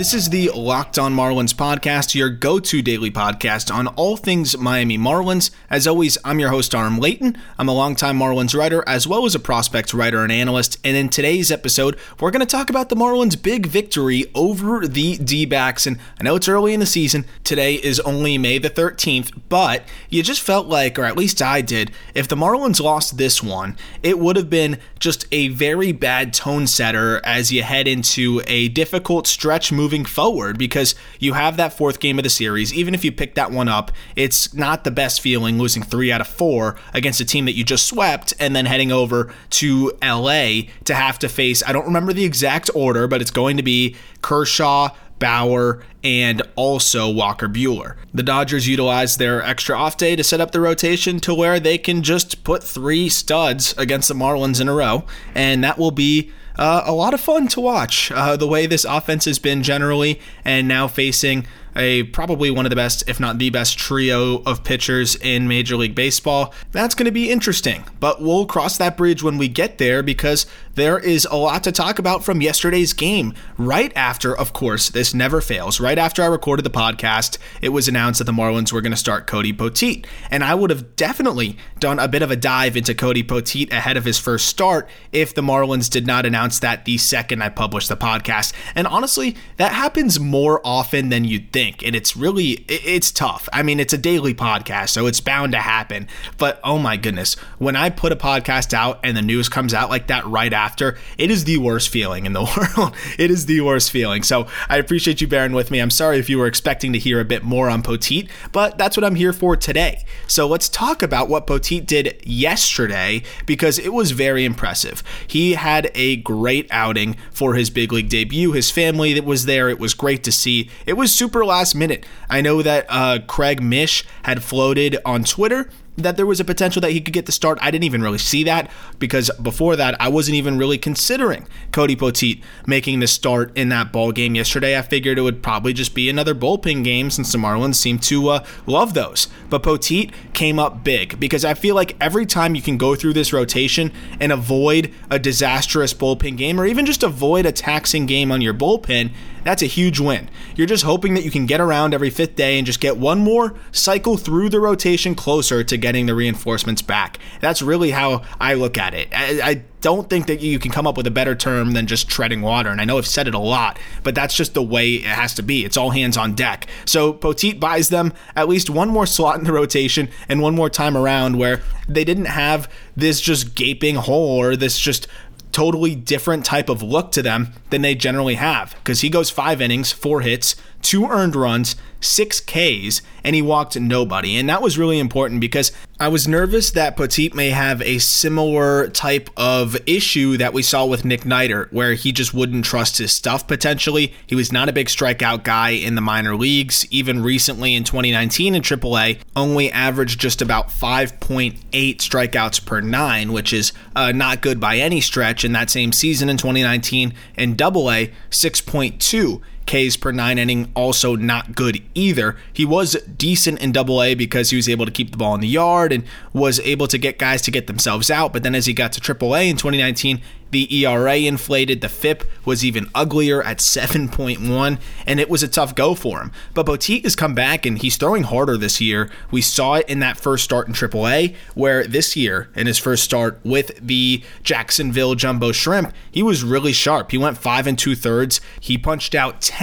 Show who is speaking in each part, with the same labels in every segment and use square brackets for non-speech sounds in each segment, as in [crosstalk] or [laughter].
Speaker 1: This is the Locked On Marlins podcast, your go to daily podcast on all things Miami Marlins. As always, I'm your host, Aram Leighton. I'm a longtime Marlins writer as well as a prospect writer and analyst. And in today's episode, we're going to talk about the Marlins' big victory over the D backs. And I know it's early in the season. Today is only May the 13th, but you just felt like, or at least I did, if the Marlins lost this one, it would have been just a very bad tone setter as you head into a difficult stretch moving moving forward because you have that fourth game of the series. Even if you pick that one up, it's not the best feeling losing three out of four against a team that you just swept and then heading over to LA to have to face, I don't remember the exact order, but it's going to be Kershaw, Bauer, and also Walker Buehler. The Dodgers utilize their extra off day to set up the rotation to where they can just put three studs against the Marlins in a row, and that will be uh, a lot of fun to watch. Uh, the way this offense has been generally, and now facing a probably one of the best, if not the best, trio of pitchers in Major League Baseball. That's going to be interesting, but we'll cross that bridge when we get there because there is a lot to talk about from yesterday's game. Right after, of course, this never fails, right after I recorded the podcast, it was announced that the Marlins were going to start Cody Poteet. And I would have definitely done a bit of a dive into Cody Poteet ahead of his first start if the Marlins did not announce that the second I published the podcast. And honestly, that happens more often than you'd think and it's really it's tough i mean it's a daily podcast so it's bound to happen but oh my goodness when i put a podcast out and the news comes out like that right after it is the worst feeling in the [laughs] world. It is the worst feeling. So i appreciate you bearing with me. I'm sorry if you were expecting to hear a bit more on poteet but that's what i'm here for today. So let's talk about what poteet did yesterday because it was very impressive. He had a great outing for his big league debut. His family that was there it was great to see. It was super last minute. I know that uh, Craig Mish had floated on Twitter that there was a potential that he could get the start. I didn't even really see that because before that, I wasn't even really considering Cody Poteet making the start in that ball game yesterday. I figured it would probably just be another bullpen game since the Marlins seem to uh, love those. But Poteet came up big because I feel like every time you can go through this rotation and avoid a disastrous bullpen game or even just avoid a taxing game on your bullpen, that's a huge win. You're just hoping that you can get around every fifth day and just get one more cycle through the rotation closer to getting the reinforcements back. That's really how I look at it. I, I don't think that you can come up with a better term than just treading water. And I know I've said it a lot, but that's just the way it has to be. It's all hands on deck. So Poteet buys them at least one more slot in the rotation and one more time around where they didn't have this just gaping hole or this just totally different type of look to them than they generally have. Because he goes five innings, four hits, two earned runs, six Ks, and he walked nobody. And that was really important because I was nervous that Poteet may have a similar type of issue that we saw with Nick Neidert, where he just wouldn't trust his stuff potentially. He was not a big strikeout guy in the minor leagues. Even recently in 2019 in AAA, only averaged just about 5.8 strikeouts per nine, which is uh, not good by any stretch. In that same season in 2019 in AA, 6.2 Ks per nine inning, also not good either. He was decent in double A because he was able to keep the ball in the yard and was able to get guys to get themselves out. But then as he got to triple A in 2019, the ERA inflated. The FIP was even uglier at 7.1, and it was a tough go for him. But Poteet has come back and he's throwing harder this year. We saw it in that first start in AAA, where this year, in his first start with the Jacksonville Jumbo Shrimp, he was really sharp. He went five and two thirds. He punched out 10,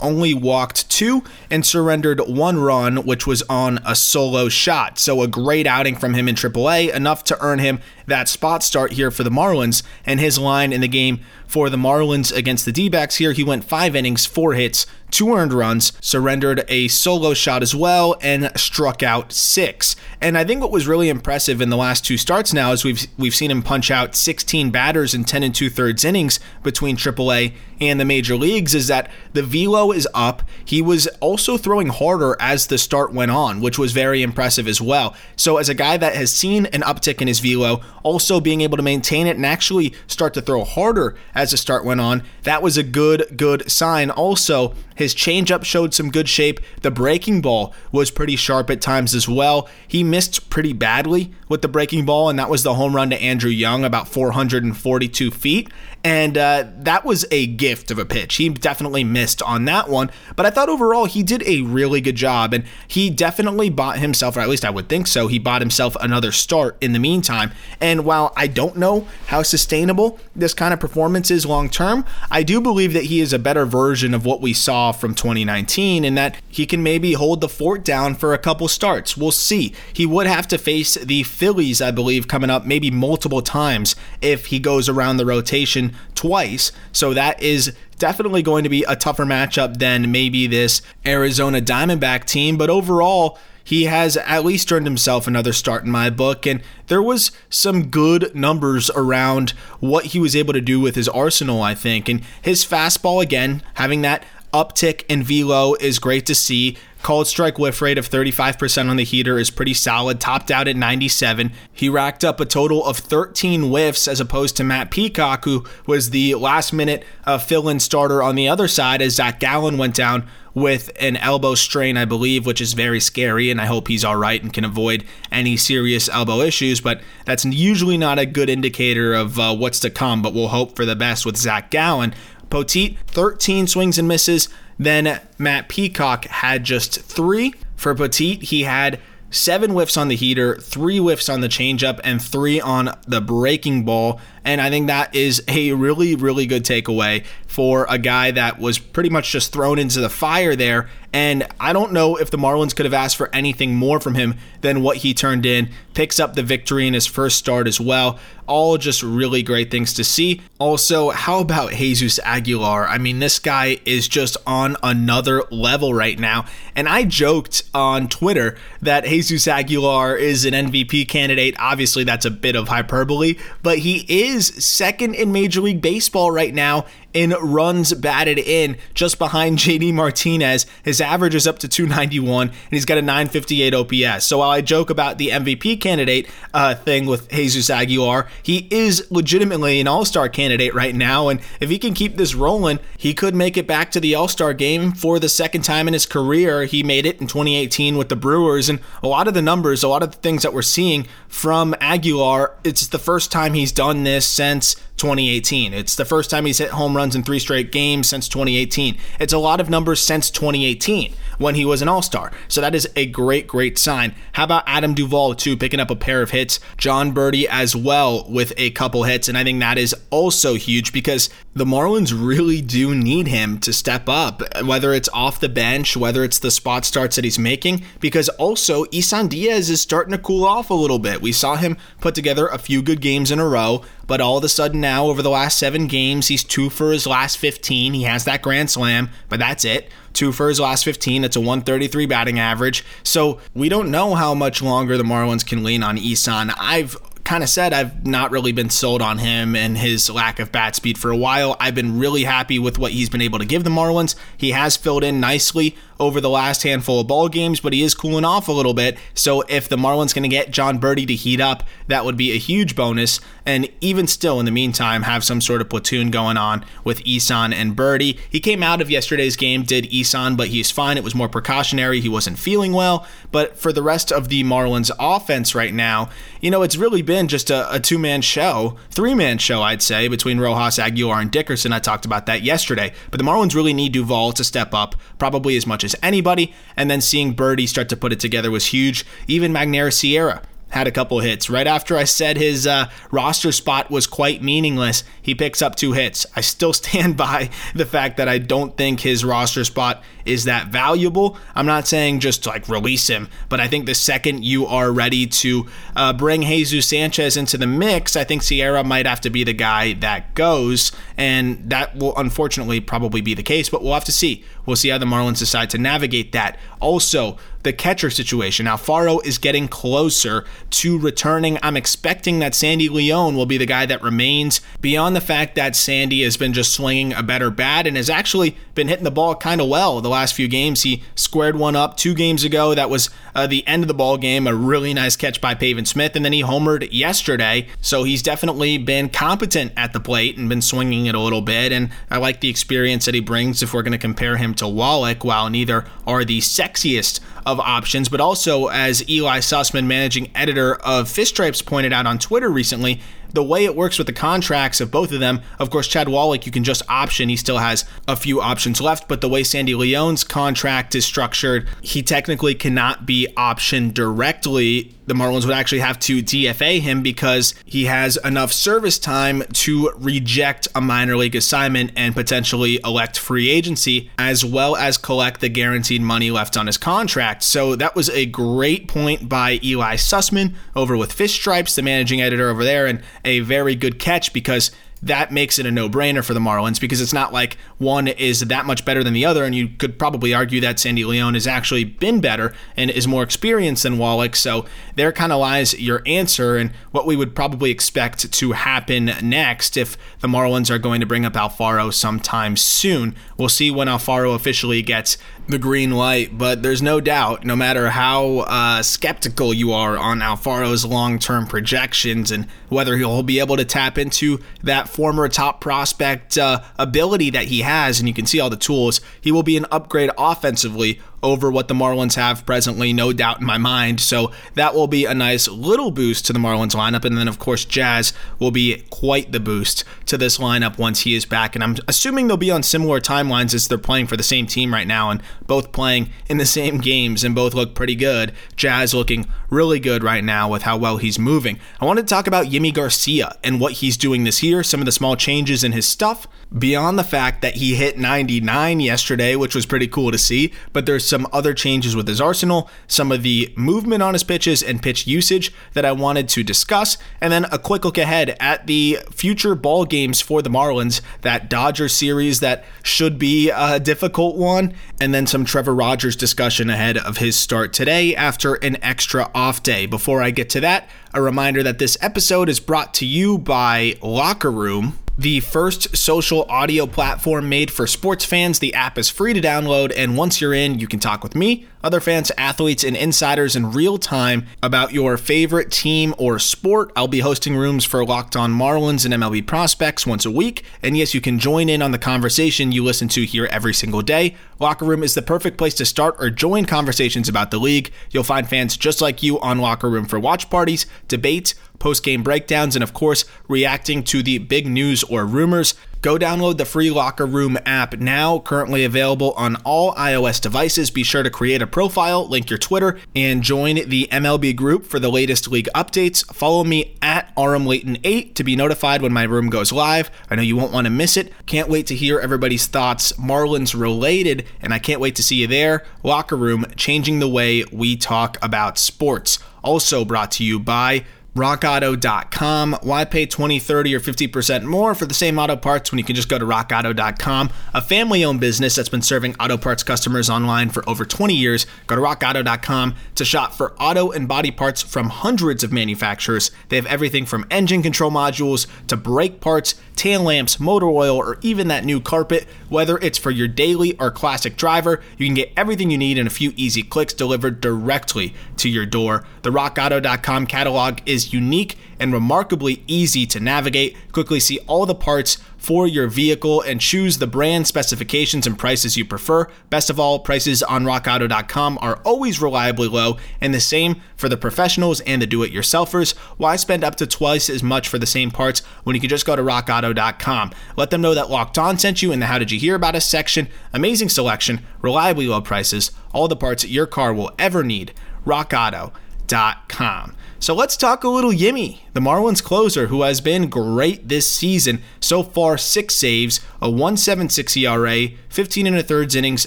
Speaker 1: only walked two, and surrendered one run, which was on a solo shot. So a great outing from him in AAA, enough to earn him that spot start here for the Marlins. And his line in the game for the Marlins against the D backs here, he went five innings, four hits, two earned runs, surrendered a solo shot as well, and struck out six. And I think what was really impressive in the last two starts now is we've we've seen him punch out 16 batters in 10 and two thirds innings between AAA and the major leagues is that the velo is up. He was also throwing harder as the start went on, which was very impressive as well. So, as a guy that has seen an uptick in his velo, also being able to maintain it and actually start to throw harder as the start went on, that was a good, good sign. Also, his changeup showed some good shape. The breaking ball was pretty sharp at times as well. He missed pretty badly with the breaking ball, and that was the home run to Andrew Young, about 442 feet. And uh, that was a gift of a pitch. He definitely missed on that one, but I thought overall he did a really good job, and he definitely bought himself, or at least I would think so, he bought himself another start in the meantime. And while I don't know how sustainable this kind of performance is long term, I do believe that he is a better version of what we saw from 2019 and that he can maybe hold the fort down for a couple starts. We'll see. He would have to face the Phillies, I believe, coming up maybe multiple times if he goes around the rotation twice. So that is definitely going to be a tougher matchup than maybe this Arizona Diamondback team. But overall, he has at least earned himself another start in my book. And there was some good numbers around what he was able to do with his arsenal, I think. And his fastball, again, having that uptick in velo is great to see. Cold strike whiff rate of 35% on the heater is pretty solid, topped out at 97. He racked up a total of 13 whiffs as opposed to Matt Peacock, who was the last minute uh, fill in starter on the other side as Zach Gallen went down with an elbow strain, I believe, which is very scary. And I hope he's all right and can avoid any serious elbow issues. But that's usually not a good indicator of uh, what's to come. But we'll hope for the best with Zach Gallen. Poteet, 13 swings and misses. Then Matt Peacock had just three. For Poteet, he had seven whiffs on the heater, three whiffs on the changeup, and three on the breaking ball. And I think that is a really, really good takeaway for a guy that was pretty much just thrown into the fire there. And I don't know if the Marlins could have asked for anything more from him than what he turned in. Picks up the victory in his first start as well. All just really great things to see. Also, how about Jesus Aguilar? I mean, this guy is just on another level right now. And I joked on Twitter that Jesus Aguilar is an MVP candidate. Obviously, that's a bit of hyperbole, but he is second in Major League Baseball right now in runs batted in, just behind JD Martinez. His average is up to 291, and he's got a 958 OPS. So while I joke about the MVP candidate uh, thing with Jesus Aguilar, he is legitimately an All Star candidate right now. And if he can keep this rolling, he could make it back to the All Star game for the second time in his career. He made it in 2018 with the Brewers, and a lot of the numbers, a lot of the things that we're seeing from Aguilar, it's the first time he's done this since 2018. It's the first time he's hit home runs in three straight games since 2018. It's a lot of numbers since 2018 when he was an All Star. So that is a great, great sign. How about Adam Duvall, too, picking up a pair of hits? Jon Berti as well with a couple hits. And I think that is also huge because the Marlins really do need him to step up, whether it's off the bench, whether it's the spot starts that he's making, because also Isan Diaz is starting to cool off a little bit. We saw him put together a few good games in a row, but all of a sudden now, over the last seven games, he's two for his last 15. He has that grand slam, but that's it. Two for his last 15. That's a 133 batting average. So we don't know how much longer the Marlins can lean on Isan. I've kind of said I've not really been sold on him and his lack of bat speed for a while. I've been really happy with what he's been able to give the Marlins. He has filled in nicely over the last handful of ball games, but he is cooling off a little bit. So if the Marlins to get Jon Berti to heat up, that would be a huge bonus. And even still, in the meantime, have some sort of platoon going on with Isan and Berti. He came out of yesterday's game, did Isan, but he's fine. It was more precautionary. He wasn't feeling well. But for the rest of the Marlins offense right now, you know, it's really been just a, a two man show, three man show, I'd say, between Rojas, Aguilar, and Dickerson. I talked about that yesterday. But the Marlins really need Duvall to step up, probably as much as anybody. And then seeing Berti start to put it together was huge. Even Magneuris Sierra had a couple hits. Right after I said his uh, roster spot was quite meaningless, he picks up two hits. I still [laughs] stand by the fact that I don't think his roster spot is that valuable. I'm not saying just like release him, but I think the second you are ready to uh, bring Jesus Sanchez into the mix, I think Sierra might have to be the guy that goes, and that will unfortunately probably be the case, but we'll have to see. We'll see how the Marlins decide to navigate that. Also, the catcher situation. Now, Faro is getting closer to returning. I'm expecting that Sandy Leon will be the guy that remains. Beyond the fact that Sandy has been just swinging a better bat and has actually been hitting the ball kind of well the last few games. He squared one up two games ago. That was uh, the end of the ball game. A really nice catch by Pavin Smith, and then he homered yesterday. So he's definitely been competent at the plate and been swinging it a little bit. And I like the experience that he brings. If we're going to compare him to Wallach, while neither are the sexiest of options, but also as Eli Sussman, managing editor of Fish Stripes, pointed out on Twitter recently, the way it works with the contracts of both of them, of course, Chad Wallach, you can just option. He still has a few options left, but the way Sandy Leon's contract is structured, he technically cannot be optioned directly the Marlins would actually have to DFA him because he has enough service time to reject a minor league assignment and potentially elect free agency, as well as collect the guaranteed money left on his contract. So that was a great point by Eli Sussman over with Fish Stripes, the managing editor over there, and a very good catch because that makes it a no brainer for the Marlins because it's not like one is that much better than the other. And you could probably argue that Sandy Leon has actually been better and is more experienced than Wallach. So there kind of lies your answer and what we would probably expect to happen next if the Marlins are going to bring up Alfaro sometime soon. We'll see when Alfaro officially gets the green light, but there's no doubt, no matter how uh, skeptical you are on Alfaro's long term projections and whether he'll be able to tap into that former top prospect uh, ability that he has, and you can see all the tools, he will be an upgrade offensively over what the Marlins have presently, no doubt in my mind. So that will be a nice little boost to the Marlins lineup. And then, of course, Jazz will be quite the boost to this lineup once he is back. And I'm assuming they'll be on similar timelines as they're playing for the same team right now and both playing in the same games and both look pretty good. Jazz looking really good right now with how well he's moving. I wanted to talk about Yimi Garcia and what he's doing this year, some of the small changes in his stuff, beyond the fact that he hit 99 yesterday, which was pretty cool to see. But there's some other changes with his arsenal, some of the movement on his pitches and pitch usage that I wanted to discuss, and then a quick look ahead at the future ball games for the Marlins, that Dodger series that should be a difficult one, and then some Trevor Rogers discussion ahead of his start today after an extra off day. Before I get to that, a reminder that this episode is brought to you by Locker Room the first social audio platform made for sports fans. The app is free to download, and once you're in, you can talk with me, other fans, athletes, and insiders in real time about your favorite team or sport. I'll be hosting rooms for Locked On Marlins and MLB prospects once a week, and yes, you can join in on the conversation you listen to here every single day. Locker Room is the perfect place to start or join conversations about the league. You'll find fans just like you on Locker Room for watch parties, debates, post game breakdowns, and of course, reacting to the big news or rumors. Go download the free Locker Room app now, currently available on all iOS devices. Be sure to create a profile, link your Twitter, and join the MLB group for the latest league updates. Follow me at RMLayton8 to be notified when my room goes live. I know you won't want to miss it. Can't wait to hear everybody's thoughts, Marlins related, and I can't wait to see you there. Locker Room, changing the way we talk about sports. Also brought to you by rockauto.com. Why pay 20, 30, or 50% more for the same auto parts when you can just go to rockauto.com? A family owned business that's been serving auto parts customers online for over 20 years. Go to rockauto.com to shop for auto and body parts from hundreds of manufacturers. They have everything from engine control modules to brake parts, tail lamps, motor oil, or even that new carpet. Whether it's for your daily or classic driver, you can get everything you need in a few easy clicks delivered directly to your door. The rockauto.com catalog is unique and remarkably easy to navigate. Quickly see all the parts for your vehicle and choose the brand specifications and prices you prefer. Best of all, prices on rockauto.com are always reliably low, and the same for the professionals and the do it yourselfers. Why spend up to twice as much for the same parts when you can just go to rockauto.com? Let them know that Locked On sent you in the How Did You Hear About Us section. Amazing selection, reliably low prices, all the parts your car will ever need. RockAuto.com. So let's talk a little Yimi, the Marlins closer who has been great this season. So far, six saves, a 1.76 ERA, 15 and a thirds innings,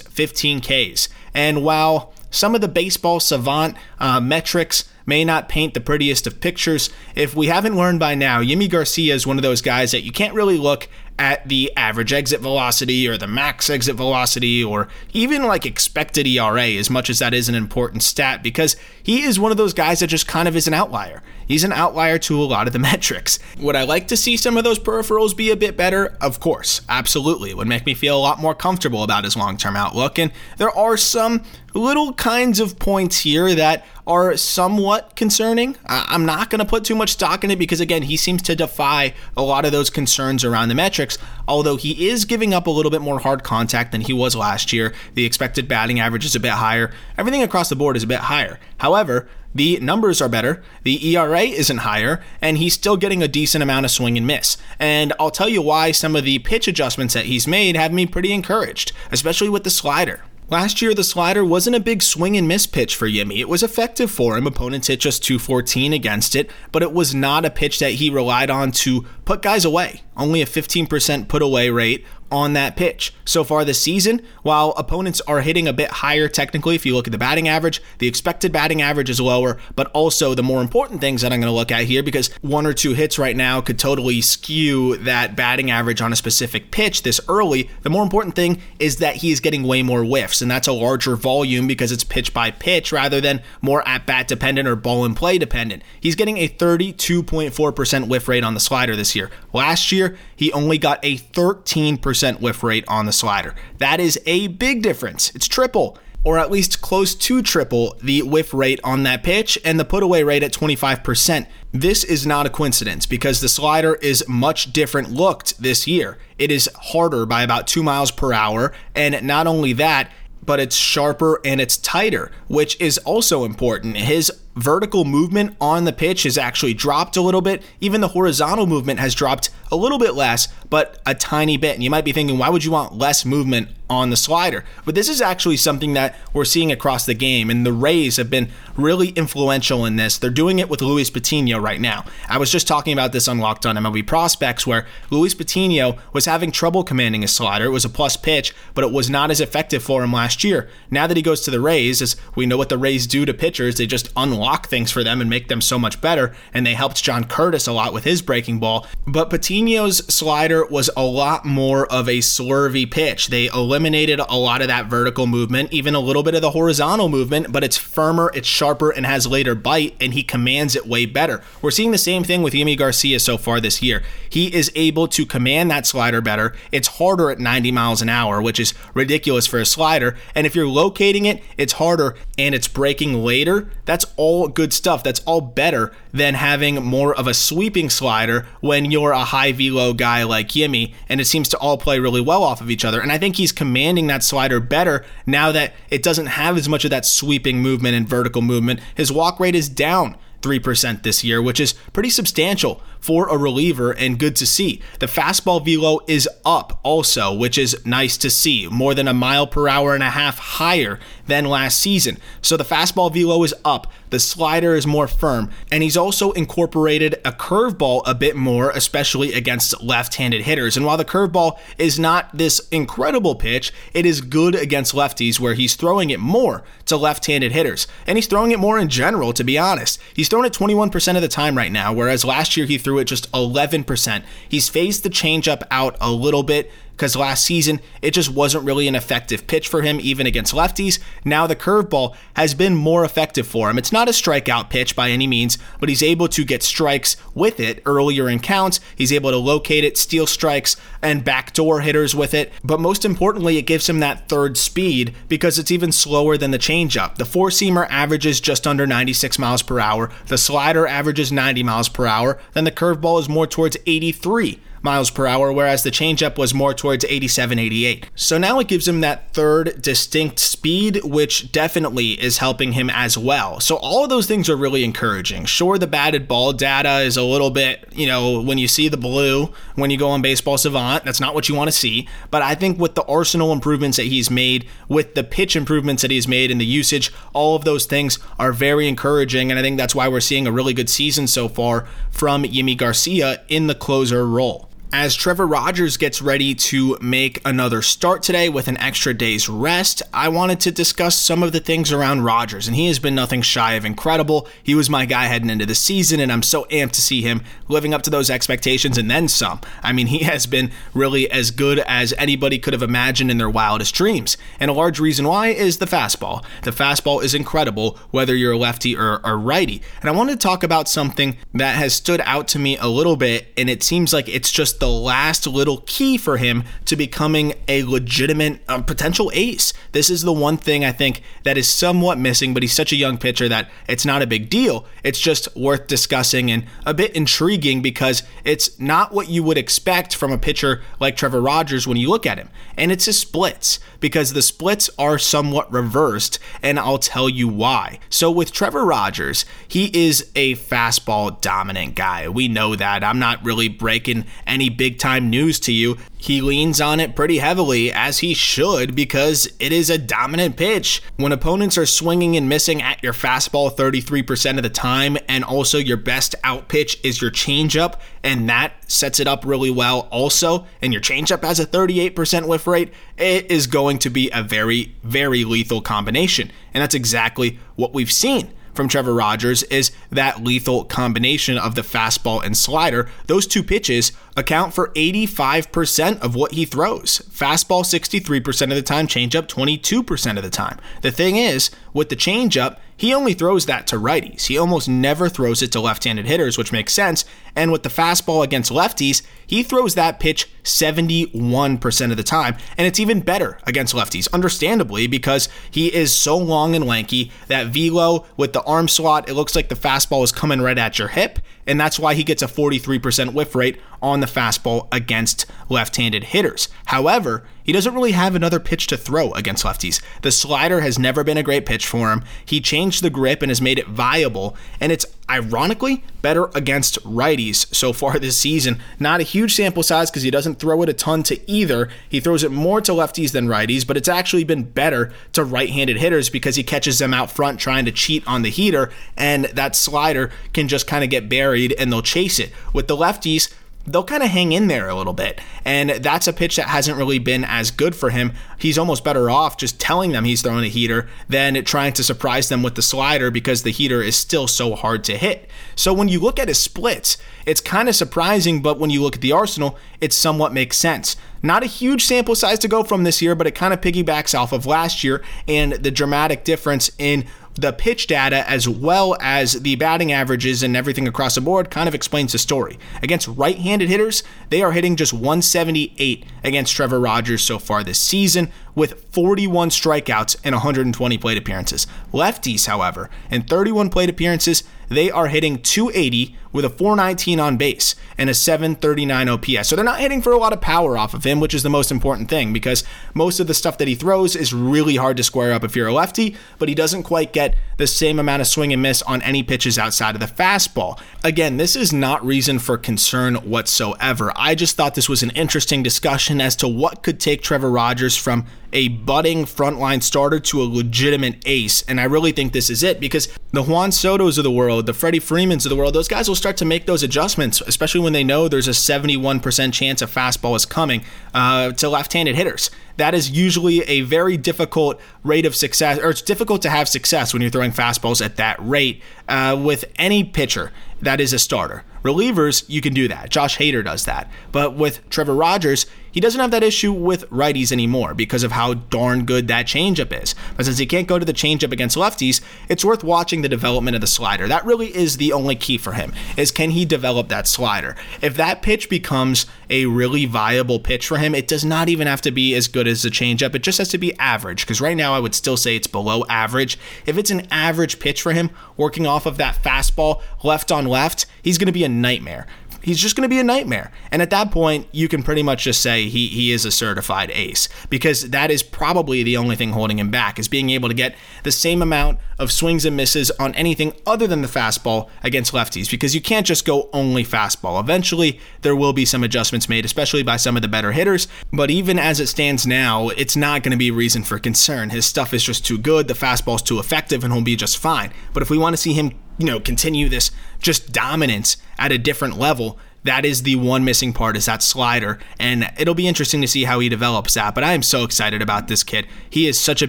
Speaker 1: 15 Ks. And while some of the baseball savant uh, metrics may not paint the prettiest of pictures. If we haven't learned by now, Yimi Garcia is one of those guys that you can't really look at the average exit velocity or the max exit velocity or even like expected ERA as much as that is an important stat because he is one of those guys that just kind of is an outlier. He's an outlier to a lot of the [laughs] metrics. Would I like to see some of those peripherals be a bit better? Of course, absolutely. It would make me feel a lot more comfortable about his long term outlook. And there are some little kinds of points here that are somewhat concerning. I'm not going to put too much stock in it because, again, he seems to defy a lot of those concerns around the metrics, although he is giving up a little bit more hard contact than he was last year. The expected batting average is a bit higher. Everything across the board is a bit higher. However, the numbers are better, the ERA isn't higher, and he's still getting a decent amount of swing and miss. And I'll tell you why some of the pitch adjustments that he's made have me pretty encouraged, especially with the slider. Last year, the slider wasn't a big swing and miss pitch for Yimi. It was effective for him. Opponents hit just 214 against it, but it was not a pitch that he relied on to put guys away. Only a 15% put away rate on that pitch. So far this season, while opponents are hitting a bit higher technically, if you look at the batting average, the expected batting average is lower, but also the more important things that I'm going to look at here because one or two hits right now could totally skew that batting average on a specific pitch this early. The more important thing is that he is getting way more whiffs, and that's a larger volume because it's pitch by pitch rather than more at bat dependent or ball and play dependent. He's getting a 32.4% whiff rate on the slider this year. Last year, he only got a 13% whiff rate on the slider. That is a big difference. It's triple or at least close to triple the whiff rate on that pitch and the put away rate at 25%. This is not a coincidence because the slider is much different looked this year. It is harder by about 2 miles per hour and not only that, but it's sharper and it's tighter, which is also important. His vertical movement on the pitch has actually dropped a little bit. Even the horizontal movement has dropped a little bit less, but a tiny bit. And you might be thinking, why would you want less movement on the slider? But this is actually something that we're seeing across the game, and the Rays have been really influential in this. They're doing it with Luis Patino right now. I was just talking about this on Locked On MLB Prospects, where Luis Patino was having trouble commanding his slider. It was a plus pitch, but it was not as effective for him last year. Now that he goes to the Rays, as we know what the Rays do to pitchers, they just unlock things for them and make them so much better. And they helped John Curtiss a lot with his breaking ball. But Patino's slider was a lot more of a swervy pitch. They eliminated a lot of that vertical movement, even a little bit of the horizontal movement, but it's firmer, it's sharper, and has later bite, and he commands it way better. We're seeing the same thing with Yimi Garcia so far this year. He is able to command that slider better. It's harder at 90 miles an hour, which is ridiculous for a slider. And if you're locating it, it's harder and it's breaking later. That's all good stuff. That's all better than having more of a sweeping slider when you're a high velo guy like Yimi, and it seems to all play really well off of each other. And I think he's commanding that slider better now that it doesn't have as much of that sweeping movement and vertical movement. His walk rate is down 3% this year, which is pretty substantial for a reliever and good to see. The fastball velo is up also, which is nice to see, more than a mile per hour and a half higher than last season. So the fastball velo is up, the slider is more firm, and he's also incorporated a curveball a bit more, especially against left handed hitters. And while the curveball is not this incredible pitch, it is good against lefties where he's throwing it more to left handed hitters. And he's throwing it more in general, to be honest. He's throwing it 21% of the time right now, whereas last year he threw it just 11%. He's phased the changeup out a little bit because last season it just wasn't really an effective pitch for him, even against lefties. Now the curveball has been more effective for him. It's not a strikeout pitch by any means, but he's able to get strikes with it earlier in counts. He's able to locate it, steal strikes, and backdoor hitters with it. But most importantly, it gives him that third speed because it's even slower than the changeup. The four seamer averages just under 96 miles per hour, the slider averages 90 miles per hour, then the curveball is more towards 83 miles per hour, whereas the changeup was more towards 87, 88. So now it gives him that third distinct speed, which definitely is helping him as well. So all of those things are really encouraging. Sure, the batted ball data is a little bit, you know, when you see the blue, when you go on Baseball Savant, that's not what you want to see. But I think with the arsenal improvements that he's made, with the pitch improvements that he's made, and the usage, all of those things are very encouraging. And I think that's why we're seeing a really good season so far from Yimi Garcia in the closer role as Trevor Rogers gets ready to make another start today with an extra day's rest, I wanted to discuss some of the things around Rogers, and he has been nothing shy of incredible. He was my guy heading into the season, and I'm so amped to see him living up to those expectations and then some. I mean, he [laughs] has been really as good as anybody could have imagined in their wildest dreams, and a large reason why is the fastball. The fastball is incredible, whether you're a lefty or a righty. And I want to talk about something that has stood out to me a little bit, and it seems like it's just the last little key for him to becoming a legitimate um, potential ace. This is the one thing I think that is somewhat missing, but he's such a young pitcher that it's not a big deal. It's just worth discussing and a bit intriguing because it's not what you would expect from a pitcher like Trevor Rogers when you look at him. And it's his splits because the splits are somewhat reversed, and I'll tell you why. So with Trevor Rogers, he is a fastball dominant guy. We know that. I'm not really breaking any big time news to you. He leans on it pretty heavily, as he should, because it is a dominant pitch. When opponents are swinging and missing at your fastball 33% of the time, and also your best out pitch is your changeup, and that sets it up really well also, and your changeup has a 38% whiff rate, it is going to be a very, very lethal combination. And that's exactly what we've seen from Trevor Rogers is that lethal combination of the fastball and slider. Those two pitches account for 85% of what he throws. Fastball 63% of the time, changeup 22% of the time. The thing is, with the changeup, he only throws that to righties. He almost never throws it to left handed hitters, which makes sense. And with the fastball against lefties, he throws that pitch 71% of the time. And it's even better against lefties, understandably, because he is so long and lanky that velo with the arm slot, it looks like the fastball is coming right at your hip and that's why he gets a 43% whiff rate on the fastball against left handed hitters. However, he doesn't really have another pitch to throw against lefties. The slider has never been a great pitch for him. He changed the grip and has made it viable, and it's ironically better against righties so far this season. Not a huge sample size because he doesn't throw it a ton to either. He throws it more to lefties than righties, but it's actually been better to right handed hitters because he catches them out front trying to cheat on the heater, and that slider can just kind of get buried and they'll chase it. With the lefties, they'll kind of hang in there a little bit. And that's a pitch that hasn't really been as good for him. He's almost better off just telling them he's throwing a heater than trying to surprise them with the slider because the heater is still so hard to hit. So when you look at his splits, it's kind of surprising, but when you look at the arsenal, it somewhat makes sense. Not a huge sample size to go from this year, but it kind of piggybacks off of last year and the dramatic difference in the pitch data as well as the batting averages and everything across the board kind of explains the story. Against right handed hitters, they are hitting just 178 against Trevor Rogers so far this season, with 41 strikeouts and 120 plate appearances. Lefties, however, in 31 plate appearances, they are hitting 280 with a 419 on base and a 739 OPS. So they're not hitting for a lot of power off of him, which is the most important thing because most of the stuff that he throws is really hard to square up if you're a lefty, but he doesn't quite get the same amount of swing and miss on any pitches outside of the fastball. Again, this is not reason for concern whatsoever. I just thought this was an interesting discussion as to what could take Trevor Rogers from a budding frontline starter to a legitimate ace. And I really think this is it because the Juan Sotos of the world, the Freddie Freemans of the world, those guys will start to make those adjustments, especially when they know there's a 71% chance a fastball is coming uh, to left handed hitters. That is usually a very difficult rate of success, or it's difficult to have success when you're throwing fastballs at that rate uh, with any pitcher that is a starter. Relievers, you can do that. Josh Hader does that. But with Trevor Rogers, he doesn't have that issue with righties anymore because of how darn good that changeup is. But since he can't go to the changeup against lefties, it's worth watching the development of the slider. That really is the only key for him, is can he develop that slider? If that pitch becomes a really viable pitch for him, it does not even have to be as good as the changeup. It just has to be average, because right now I would still say it's below average. If it's an average pitch for him, working off of that fastball left on left, he's going to be a nightmare he's just going to be a nightmare. And at that point, you can pretty much just say he he is a certified ace because that is probably the only thing holding him back is being able to get the same amount of swings and misses on anything other than the fastball against lefties because you can't just go only fastball. Eventually, there will be some adjustments made, especially by some of the better hitters. But even as it stands now, it's not going to be a reason for concern. His stuff is just too good, the fastball's too effective, and he'll be just fine. But if we want to see him, you know, continue this just dominance at a different level, that is the one missing part is that slider. And it'll be interesting to see how he develops that but i am so excited about this kid. He is such a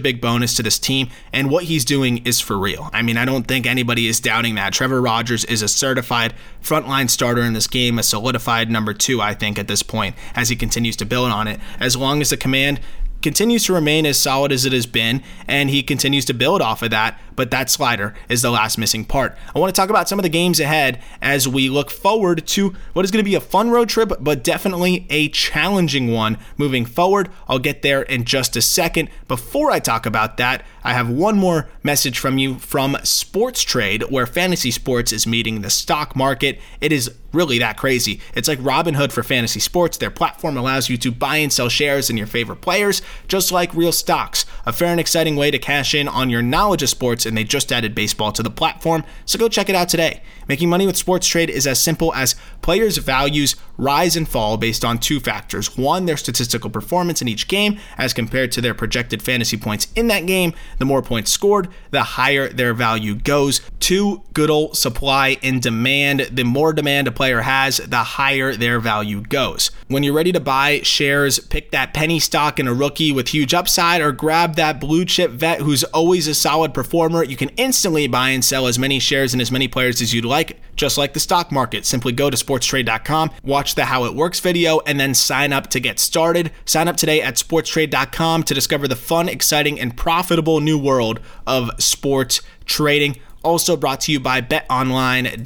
Speaker 1: big bonus to this team and what he's doing is for real. I mean i don't think anybody is doubting that. Trevor rogers is a certified frontline starter in this game a solidified number two i think at this point as he continues to build on it. As long as the command continues to remain as solid as it has been, and he continues to build off of that. But that slider is the last missing part. I want to talk about some of the games ahead as we look forward to what is going to be a fun road trip, but definitely a challenging one moving forward. I'll get there in just a second. Before I talk about that, I have one more message from you from Sports Trade, where fantasy sports is meeting the stock market. It is really that crazy. It's like Robinhood for fantasy sports. Their platform allows you to buy and sell shares in your favorite players, just like real stocks. A fair and exciting way to cash in on your knowledge of sports, and they just added baseball to the platform, so go check it out today. Making money with sports trade is as simple as players' values rise and fall based on two factors. One, their statistical performance in each game as compared to their projected fantasy points in that game. The more points scored, the higher their value goes. Two, good old supply and demand. The more demand a player has, the higher their value goes. When you're ready to buy shares, pick that penny stock in a rookie with huge upside or grab that blue chip vet who's always a solid performer. You can instantly buy and sell as many shares and as many players as you'd like like just like the stock market. Simply go to sportstrade.com, watch the How It Works video, and then sign up to get started. Sign up today at sportstrade.com to discover the fun, exciting, and profitable new world of sports trading. Also brought to you by betonline.ag.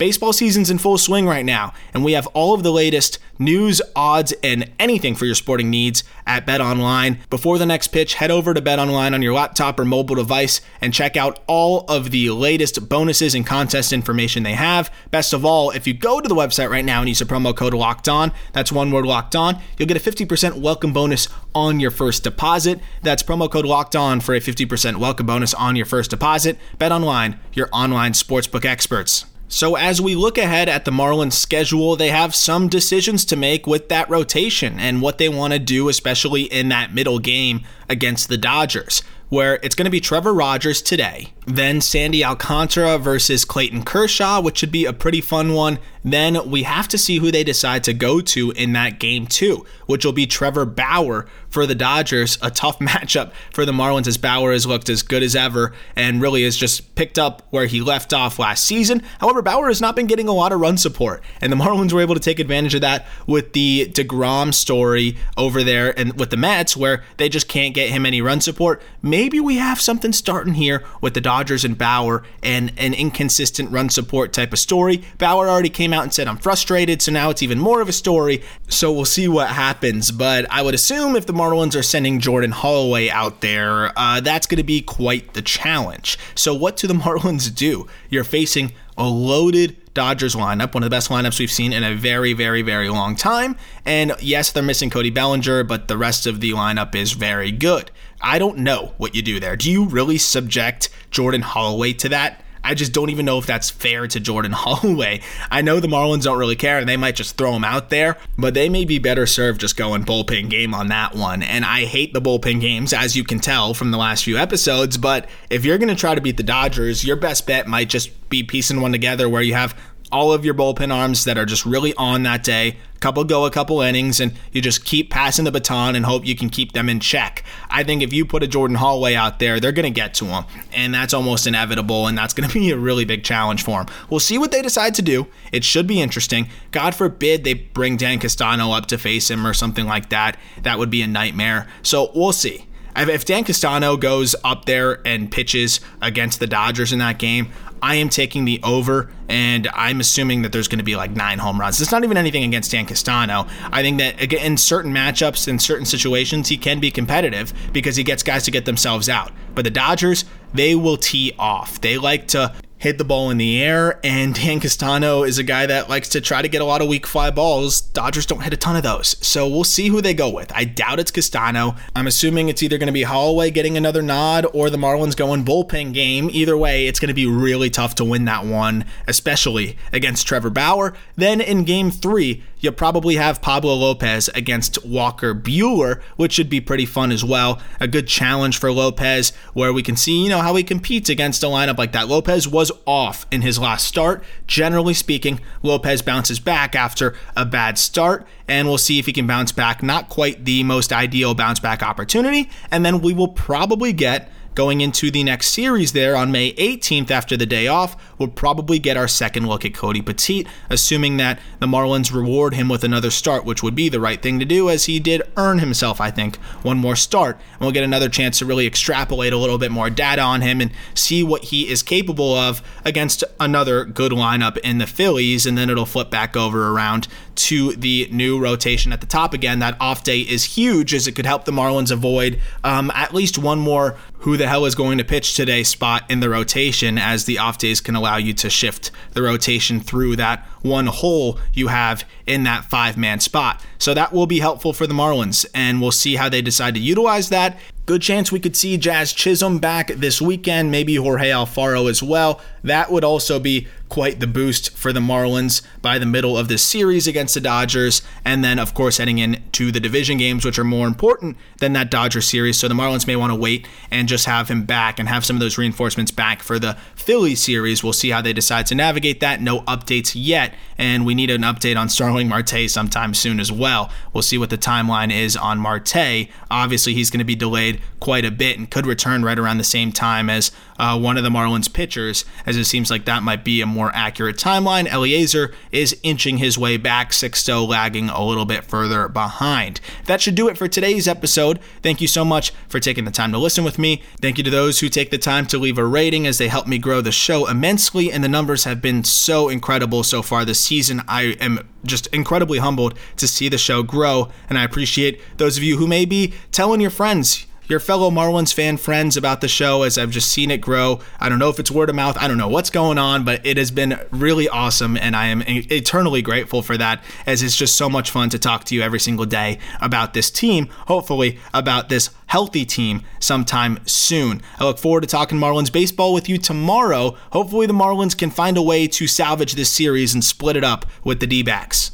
Speaker 1: Baseball season's in full swing right now, and we have all of the latest news, odds, and anything for your sporting needs at Bet Online. Before the next pitch, head over to Bet Online on your laptop or mobile device and check out all of the latest bonuses and contest information they have. Best of all, if you go to the website right now and use the promo code Locked On, that's one word Locked On, you'll get a 50% welcome bonus on your first deposit. That's promo code Locked On for a 50% welcome bonus on your first deposit. Bet Online, your online sportsbook experts. So, as we look ahead at the Marlins schedule, they have some decisions to make with that rotation and what they want to do, especially in that middle game against the Dodgers, where it's going to be Trevor Rogers today, then Sandy Alcantara versus Clayton Kershaw, which should be a pretty fun one. Then we have to see who they decide to go to in that game, too, which will be Trevor Bauer for the Dodgers. A tough [laughs] matchup for the Marlins as Bauer has looked as good as ever and really has just picked up where he left off last season. However, Bauer has not been getting a lot of run support, and the [laughs] Marlins were able to take advantage of that with the DeGrom story over there and with the Mets, where they just can't get him any run support. Maybe we have something starting here with the Dodgers and Bauer and an inconsistent run support type of story. Bauer already came came out and said, I'm frustrated, so now it's even more of a story. So we'll see what happens. But I would assume if the Marlins are sending Jordan Holloway out there, uh, that's going to be quite the challenge. So, what do the [laughs] Marlins do? You're facing a loaded Dodgers lineup, one of the best lineups we've seen in a very, very, very long time. And yes, they're missing Cody Bellinger, but the rest of the lineup is very good. I don't know what you do there. Do you really subject Jordan Holloway to that? I just don't even know if that's fair to Jordan [laughs] Holloway. I know the Marlins don't really care and they might just throw him out there, but they may be better served just going bullpen game on that one. And I hate the bullpen games, as you can tell from the last few episodes. But if you're going to try to beat the Dodgers, your best bet might just be piecing one together where you have all of your bullpen arms that are just really on that day. Couple go a couple innings, and you just keep passing the baton and hope you can keep them in check. I think if you put a Jordan Holloway out there, they're going to get to him, and that's almost inevitable, and that's going [laughs] to be a really big challenge for him. We'll see what they decide to do. It should be interesting. God forbid they bring Dan Castano up to face him or something like that. That would be a nightmare. So we'll see. If Dan Castano goes up there and pitches against the Dodgers in that game, I am taking the over, and I'm assuming that there's going to be like nine home runs. It's not even anything against Dan Castano. I think that in certain matchups, in certain situations, he can be competitive because he gets guys to get themselves out. But the Dodgers, they will tee off. They like to hit the ball in the air, and Dan Castano is a guy that likes to try to get a lot of weak fly balls. Dodgers don't hit a ton of those, so we'll see who they go with. I doubt it's Castano. I'm assuming it's either going to be Holloway getting another nod or the Marlins going bullpen game. Either way, it's going to be really tough to win that one, especially against Trevor Bauer. Then in game three, you'll probably have Pablo Lopez against Walker Buehler, which should be pretty fun as well. A good challenge for Lopez where we can see, you know, how he competes against a lineup like that. Lopez was off in his last start. Generally speaking, Lopez bounces back after a bad start, and we'll see if he can bounce back. Not quite the most ideal bounce back opportunity, and then we will probably get Going into the next series there on May 18th after the day off, we'll probably get our second look at Cody Poteet, assuming that the Marlins reward him with another start, which would be the right thing to do as he did earn himself, I think, one more start. And we'll get another chance to really extrapolate a little bit more data on him and see what he is capable of against another good lineup in the Phillies, and then it'll flip back over around to the new rotation at the top again. That off day is huge as it could help the Marlins avoid um, at least one more who the hell is going to pitch today spot in the rotation, as the off days can allow you to shift the rotation through that one hole you have in that five man spot. So that will be helpful for the Marlins, and we'll see how they decide to utilize that. Good chance we could see Jazz Chisholm back this weekend, maybe Jorge Alfaro as well. That would also be quite the boost for the Marlins by the middle of this series against the Dodgers. And then, of course, heading into the division games, which are more important than that Dodger series. So the Marlins may want to wait and just have him back and have some of those reinforcements back for the Philly series. We'll see how they decide to navigate that. No updates yet. And we need an update on Starling Marte sometime soon as well. We'll see what the timeline is on Marte. Obviously, he's going to be delayed quite a bit and could return right around the same time as uh, one of the Marlins pitchers, as it seems like that might be a more accurate timeline. Elieser is inching his way back, Sixto lagging a little bit further behind. That should do it for today's episode. Thank you so much for taking the time to listen with me. Thank you to those who take the time to leave a rating as they help me grow the show immensely, and the numbers have been so incredible so far this season. I am just incredibly humbled to see the show grow, and I appreciate those of you who may be telling your friends your fellow Marlins fan friends about the show as I've just seen it grow. I don't know if it's word of mouth. I don't know what's going on, but it has been really awesome. And I am eternally grateful for that as it's just so much fun to talk to you every single day about this team, hopefully about this healthy team sometime soon. I look forward to talking Marlins baseball with you tomorrow. Hopefully, the Marlins can find a way to salvage this series and split it up with the D backs.